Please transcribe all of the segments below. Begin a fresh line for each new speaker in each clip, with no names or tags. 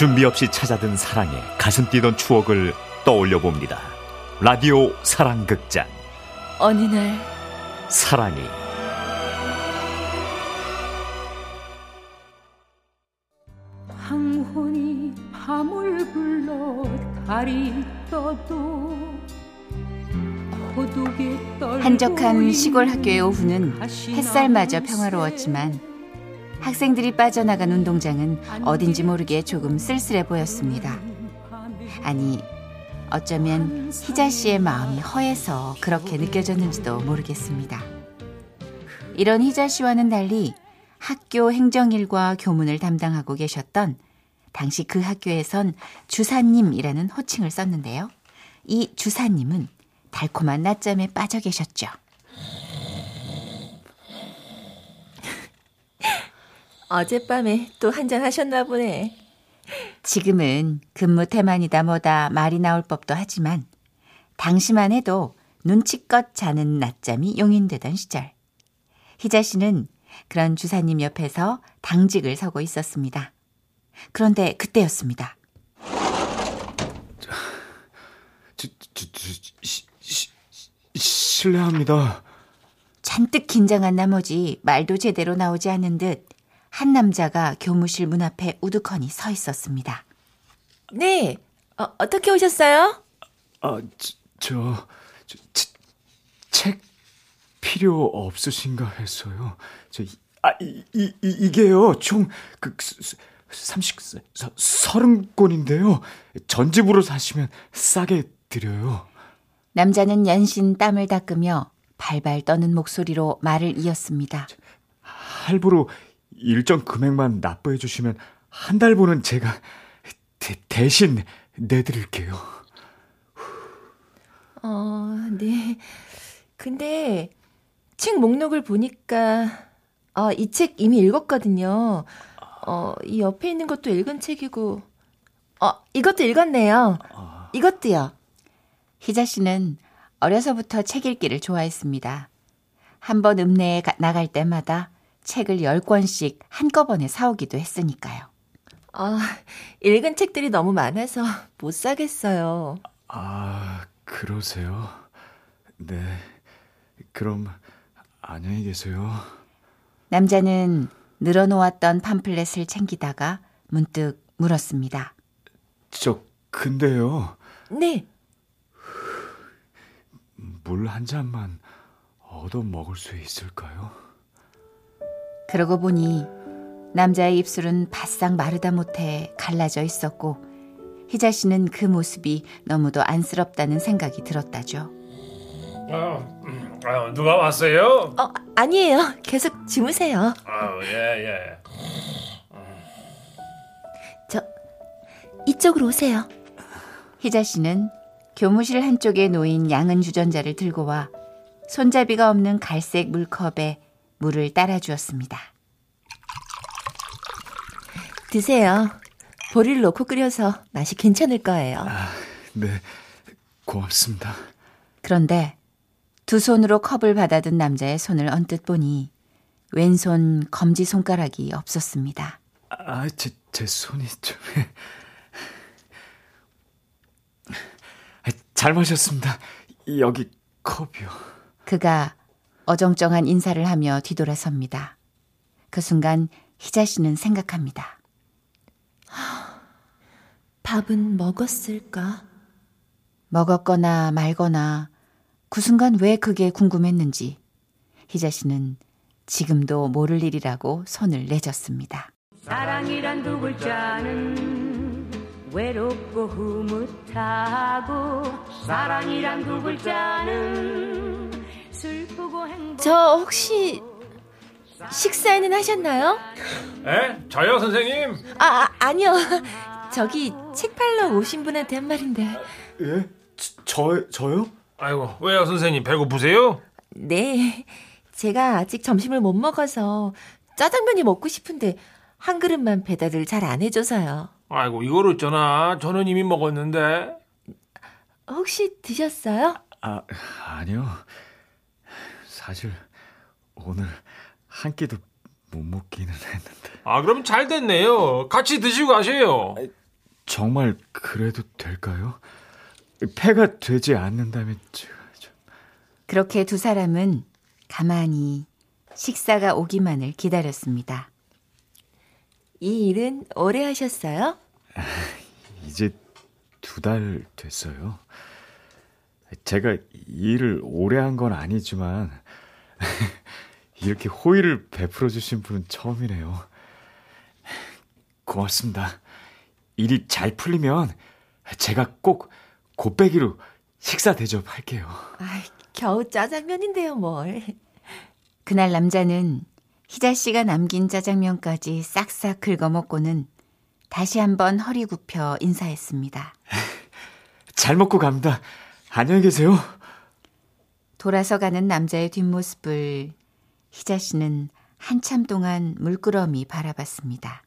준비 없이 찾아든 사랑에 가슴 뛰던 추억을 떠올려 봅니다. 라디오 사랑극장.
어느 날
사랑이
황혼이 밤을 불러 달이 떠도
한적한 시골 학교의 오후는 햇살마저 평화로웠지만 학생들이 빠져나간 운동장은 어딘지 모르게 조금 쓸쓸해 보였습니다. 아니, 어쩌면 희자 씨의 마음이 허해서 그렇게 느껴졌는지도 모르겠습니다. 이런 희자 씨와는 달리 학교 행정일과 교문을 담당하고 계셨던 당시 그 학교에선 주사님이라는 호칭을 썼는데요. 이 주사님은 달콤한 낮잠에 빠져 계셨죠.
어젯밤에 또 한잔 하셨나 보네.
지금은 근무 태만이다 뭐다 말이 나올 법도 하지만 당시만 해도 눈치껏 자는 낮잠이 용인되던 시절. 희자 씨는 그런 주사님 옆에서 당직을 서고 있었습니다. 그런데 그때였습니다.
저, 저, 저, 시, 시, 실례합니다.
잔뜩 긴장한 나머지 말도 제대로 나오지 않은 듯 한 남자가 교무실 문 앞에 우두커니 서 있었습니다.
네, 어, 어떻게 오셨어요?
아, 저, 저, 저 치- 책 필요 없으신가 해서요. 저, 이- 아, 이, 이, 이, 이 게요, 총, 그, 스- 스- 30, 서- 서른 권인데요. 전집으로 사시면 싸게 드려요.
남자는 연신 땀을 닦으며 발발 떠는 목소리로 말을 이었습니다.
할부로 일정 금액만 납부해 주시면 한 달분은 제가 대, 대신 내드릴게요.
어, 네. 근데 책 목록을 보니까 아, 이 책 이미 읽었거든요. 어, 이 옆에 있는 것도 읽은 책이고 어, 이것도 읽었네요. 이것도요.
희자 씨는 어려서부터 책 읽기를 좋아했습니다. 한 번 읍내에 가- 나갈 때마다 책을 10권씩 한꺼번에 사오기도 했으니까요.
아, 읽은 책들이 너무 많아서 못 사겠어요.
아, 그러세요? 네. 그럼 안녕히 계세요.
남자는 늘어놓았던 팜플렛을 챙기다가 문득 물었습니다.
저 근데요.
네.
물 한 잔만 얻어 먹을 수 있을까요?
그러고 보니 남자의 입술은 바싹 마르다 못해 갈라져 있었고 희자 씨는 그 모습이 너무도 안쓰럽다는 생각이 들었다죠.
어, 음, 아, 누가 왔어요?
어, 아니에요. 계속 주무세요.
아, 예, 예.
저 이쪽으로 오세요.
희자 씨는 교무실 한쪽에 놓인 양은 주전자를 들고 와 손잡이가 없는 갈색 물컵에 물을 따라 주었습니다.
드세요. 보리를 넣고 끓여서 맛이 괜찮을 거예요.
네. 고맙습니다.
그런데 두 손으로 컵을 받아든 남자의 손을 언뜻 보니 왼손 검지 손가락이 없었습니다.
아, 제, 제 손이 좀. 아, 잘 마셨습니다. 여기 컵이요.
그가 어정쩡한 인사를 하며 뒤돌아섭니다. 그 순간 희자 씨는 생각합니다.
밥은 먹었을까?
먹었거나 말거나 그 순간 왜 그게 궁금했는지 희자 씨는 지금도 모를 일이라고 손을 내줬습니다.
사랑이란 두 글자는 외롭고 흐뭇하고 사랑이란 두 글자는
저 혹시 식사는 하셨나요?
에? 저요, 선생님?
아, 아 아 니요. 저기 책 팔러 오신 분한테 한 말인데.
예? 저, 저요?
아이고, 왜요, 선생님? 배고프세요?
네. 제가 아직 점심을 못 먹어서 짜장면이 먹고 싶은데 한 그릇만 배달을 잘 안 해줘서요.
아이고, 이걸 어쩌나. 저는 이미 먹었는데.
혹시 드셨어요?
아, 아니요. 사실 오늘 한 끼도 못 먹기는 했는데.
아, 그럼 잘 됐네요. 같이 드시고 가세요.
정말 그래도 될까요? 폐가 되지 않는다면 제가 좀...
그렇게 두 사람은 가만히 식사가 오기만을 기다렸습니다.
이 일은 오래 하셨어요?
이제 두 달 됐어요. 제가 일을 오래 한 건 아니지만 이렇게 호의를 베풀어 주신 분은 처음이네요. 고맙습니다. 일이 잘 풀리면 제가 꼭 곱빼기로 식사 대접할게요.
아, 겨우 짜장면인데요, 뭘.
그날 남자는 희자 씨가 남긴 짜장면까지 싹싹 긁어먹고는 다시 한번 허리 굽혀 인사했습니다.
잘 먹고 갑니다. 안녕히 계세요.
돌아서 가는 남자의 뒷모습을 희자 씨는 한참 동안 물끄러미 바라봤습니다.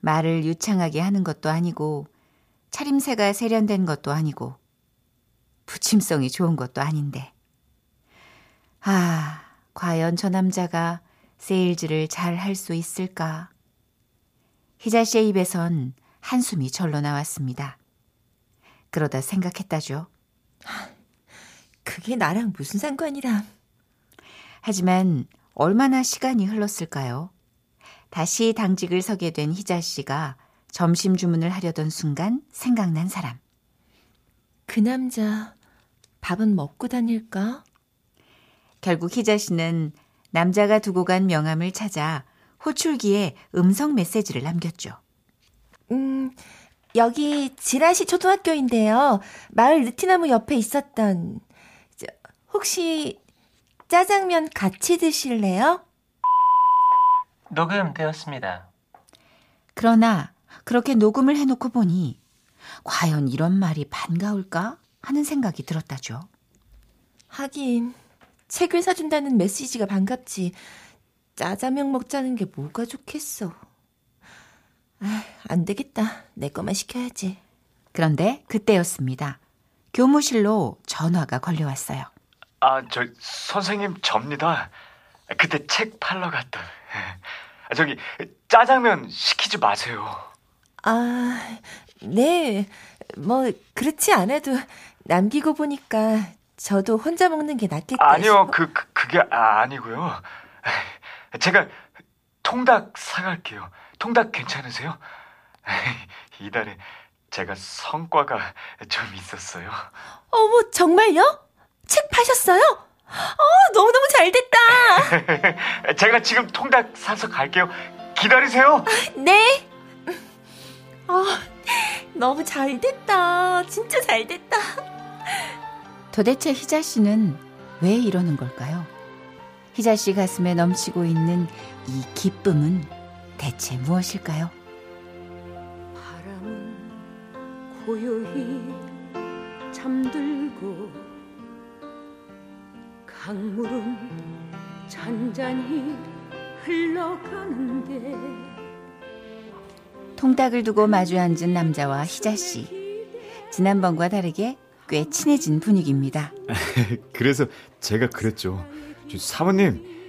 말을 유창하게 하는 것도 아니고 차림새가 세련된 것도 아니고 부침성이 좋은 것도 아닌데. 아, 과연 저 남자가 세일즈를 잘 할 수 있을까? 희자 씨의 입에선 한숨이 절로 나왔습니다. 그러다 생각했다죠.
그게 나랑 무슨 상관이람.
하지만 얼마나 시간이 흘렀을까요? 다시 당직을 서게 된 희자 씨가 점심 주문을 하려던 순간 생각난 사람.
그 남자 밥은 먹고 다닐까?
결국 희자 씨는 남자가 두고 간 명함을 찾아 호출기에 음성 메시지를 남겼죠.
음, 여기 지라시 초등학교인데요. 마을 느티나무 옆에 있었던 저, 혹시 짜장면 같이 드실래요?
녹음되었습니다.
그러나 그렇게 녹음을 해놓고 보니 과연 이런 말이 반가울까 하는 생각이 들었다죠.
하긴 책을 사준다는 메시지가 반갑지. 짜장면 먹자는 게 뭐가 좋겠어. 아, 안 되겠다. 내 거만 시켜야지.
그런데 그때였습니다. 교무실로 전화가 걸려왔어요.
아, 저 선생님 접니다. 그때 책 팔러 갔던. 아, 저기 짜장면 시키지 마세요.
아, 네. 뭐 그렇지 않아도 남기고 보니까 저도 혼자 먹는 게 낫겠다.
아니요, 그, 그 그게 아니고요. 제가 통닭 사갈게요. 통닭 괜찮으세요? 이달에 제가 성과가 좀 있었어요.
어머, 정말요? 책 파셨어요? 어, 너무너무 잘 됐다.
제가 지금 통닭 사서 갈게요. 기다리세요.
네. 어, 너무 잘 됐다. 진짜 잘 됐다.
도대체 희자 씨는 왜 이러는 걸까요? 희자 씨 가슴에 넘치고 있는 이 기쁨은 대체 무엇일까요?
바람은 고요히 잠들고 강물은 잔잔히 흘러가는데
통닭을 두고 마주 앉은 남자와 희자 씨. 지난번과 다르게 꽤 친해진 분위기입니다.
그래서 제가 그랬죠. 사모님,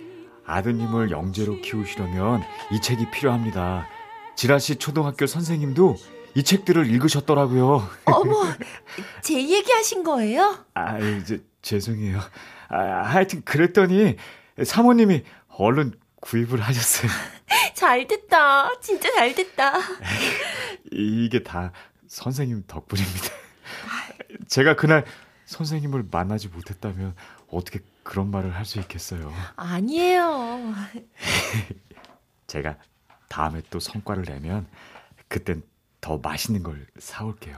아드님을 영재로 키우시려면 이 책이 필요합니다. 지라시 초등학교 선생님도 이 책들을 읽으셨더라고요.
어머, 제 얘기하신 거예요?
아, 이제 죄송해요. 아, 하여튼 그랬더니 사모님이 얼른 구입을 하셨어요.
잘 됐다. 진짜 잘 됐다.
이게 다 선생님 덕분입니다. 제가 그날 선생님을 만나지 못했다면 어떻게 그런 말을 할 수 있겠어요?
아니에요.
제가 다음에 또 성과를 내면 그땐 더 맛있는 걸 사올게요.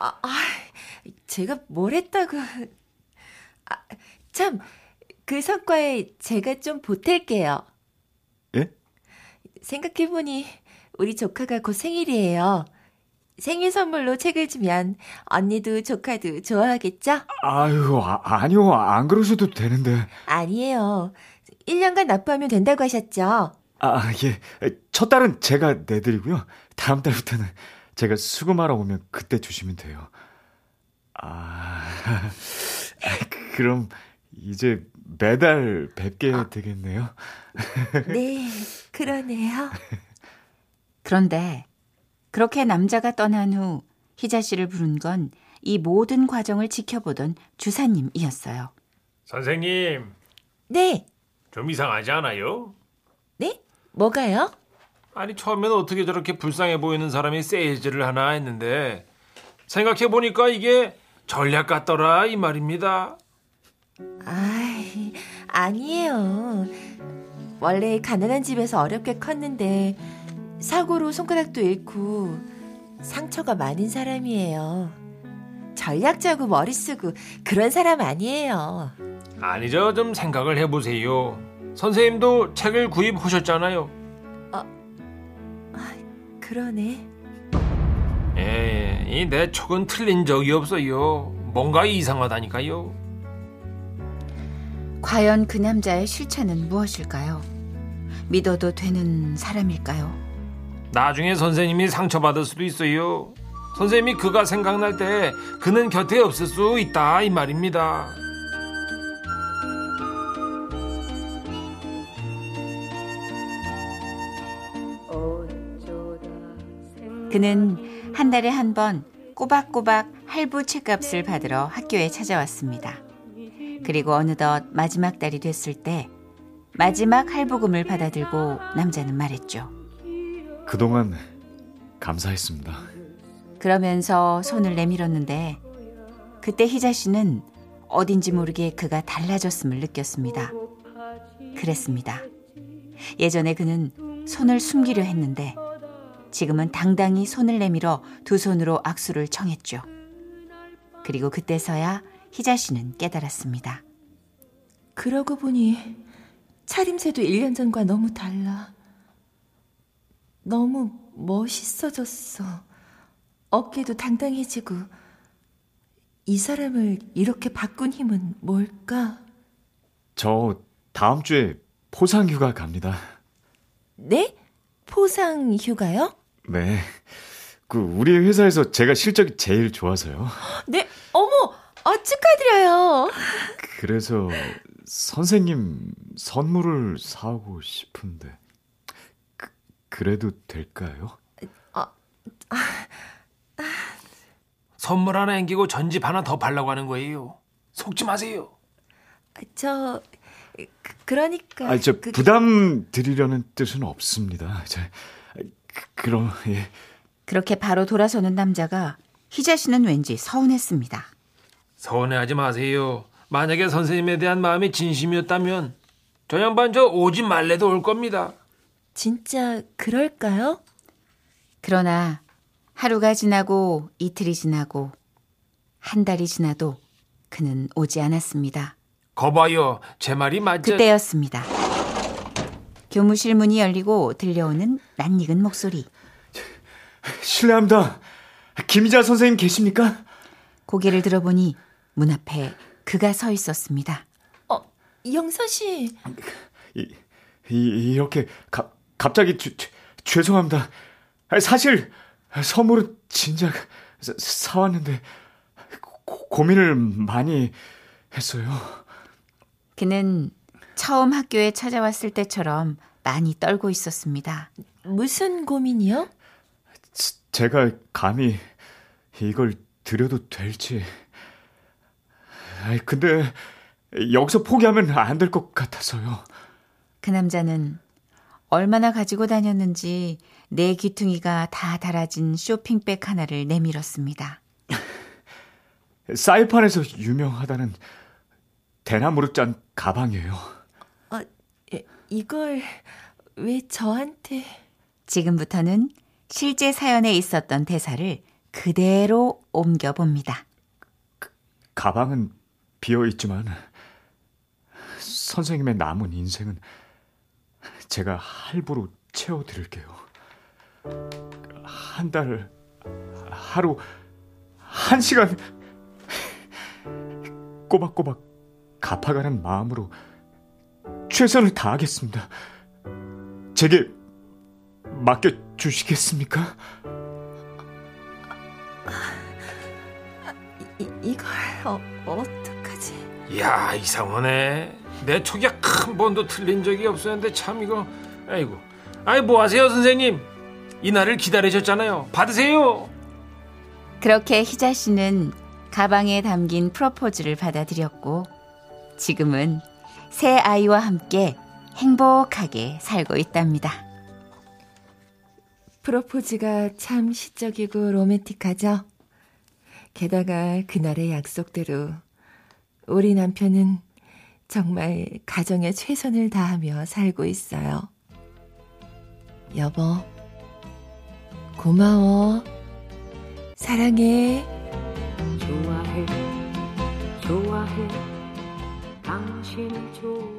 아, 아 제가 뭘 했다고. 아, 참, 그 성과에 제가 좀 보탤게요.
예?
생각해보니 우리 조카가 곧 생일이에요. 생일 선물로 책을 주면 언니도 조카도 좋아하겠죠?
아유, 아, 니요안 그러셔도 되는데.
아니에요. 1년간 납부하면 된다고 하셨죠?
아, 예. 첫 달은 제가 내드리고요. 다음 달부터는 제가 수금하러 오면 그때 주시면 돼요. 아, 그럼 이제 매달 뵙게 아. 되겠네요.
네, 그러네요.
그런데 그렇게 남자가 떠난 후 희자 씨를 부른 건 이 모든 과정을 지켜보던 주사님이었어요.
선생님,
네.
좀 이상하지 않아요?
네? 뭐가요?
아니 처음에는 어떻게 저렇게 불쌍해 보이는 사람이 세일즈를 하나 했는데 생각해 보니까 이게 전략 같더라 이 말입니다.
아이, 아니에요. 원래 가난한 집에서 어렵게 컸는데 사고로 손가락도 잃고 상처가 많은 사람이에요. 전략 짜고 머리 쓰고 그런 사람 아니에요.
아니죠, 좀 생각을 해보세요. 선생님도 책을 구입하셨잖아요.
그러네.
예, 이내 촉은 틀린 적이 없어요. 뭔가 이상하다니까요.
과연 그 남자의 실체는 무엇일까요? 믿어도 되는 사람일까요?
나중에 선생님이 상처받을 수도 있어요. 선생님이 그가 생각날 때 그는 곁에 없을 수 있다 이 말입니다.
그는 한 달에 한 번 꼬박꼬박 할부 책값을 받으러 학교에 찾아왔습니다. 그리고 어느덧 마지막 달이 됐을 때 마지막 할부금을 받아들고 남자는 말했죠.
그동안 감사했습니다.
그러면서 손을 내밀었는데 그때 희자 씨는 어딘지 모르게 그가 달라졌음을 느꼈습니다. 그랬습니다. 예전에 그는 손을 숨기려 했는데 지금은 당당히 손을 내밀어 두 손으로 악수를 청했죠. 그리고 그때서야 희자 씨는 깨달았습니다.
그러고 보니 차림새도 1년 전과 너무 달라. 너무 멋있어졌어. 어깨도 당당해지고. 이 사람을 이렇게 바꾼 힘은 뭘까?
저 다음 주에 포상 휴가 갑니다.
네? 포상 휴가요?
네. 그 우리 회사에서 제가 실적이 제일 좋아서요.
네, 어머, 아, 축하드려요.
그래서 선생님 선물을 사고 싶은데 그, 그래도 될까요?
선물 하나 앵기고 전집 하나 더 발라고 하는 거예요. 속지 마세요.
저, 그, 그러니까.
아, 저
그게-
부담 드리려는 뜻은 없습니다. 저, 그, 그럼 예.
그렇게 바로 돌아서는 남자가 희자 씨는 왠지 서운했습니다.
서운해하지 마세요. 만약에 선생님에 대한 마음이 진심이었다면 저 양반 저 오지 말래도 올 겁니다.
진짜 그럴까요?
그러나 하루가 지나고 이틀이 지나고 한 달이 지나도 그는 오지 않았습니다.
거봐요. 제 말이 맞죠?
그때였습니다. 교무실 문이 열리고 들려오는 낯익은 목소리.
실례합니다. 김희자 선생님 계십니까?
고개를 들어보니 문 앞에 그가 서 있었습니다.
어, 영서 씨.
이, 이, 이렇게 가, 갑자기 죄- 죄- 죄송합니다. 사실 선물은 진작 사, 사왔는데 고, 고민을 많이 했어요.
그는 처음 학교에 찾아왔을 때처럼 많이 떨고 있었습니다.
무슨 고민이요?
제가 감히 이걸 드려도 될지. 아이, 근데 여기서 포기하면 안 될 것 같아서요.
그 남자는 얼마나 가지고 다녔는지 내 귀퉁이가 다 달아진 쇼핑백 하나를 내밀었습니다.
사이판에서 유명하다는 대나무로 짠 가방이에요.
아, 에, 이걸 왜 저한테?
지금부터는 실제 사연에 있었던 대사를 그대로 옮겨 봅니다.
가방은 비어 있지만 선생님의 남은 인생은 제가 할부로 채워 드릴게요. 한 달, 하루, 한 시간 꼬박꼬박 갚아가는 마음으로 최선을 다하겠습니다. 제게 맡겨 주시겠습니까?
이, 이걸 어, 어떡하지?
이야 이상하네. 내 촉이 한 번도 틀린 적이 없었는데 참 이거 아이고. 아이 뭐 하세요 선생님? 이 날을 기다리셨잖아요. 받으세요.
그렇게 희자 씨는 가방에 담긴 프로포즈를 받아들였고 지금은 새 아이와 함께 행복하게 살고 있답니다.
프로포즈가 참 시적이고 로맨틱하죠? 게다가 그날의 약속대로 우리 남편은 정말 가정에 최선을 다하며 살고 있어요. 여보, 고마워. 사랑해.
좋아해 좋아해 당신을 좋아해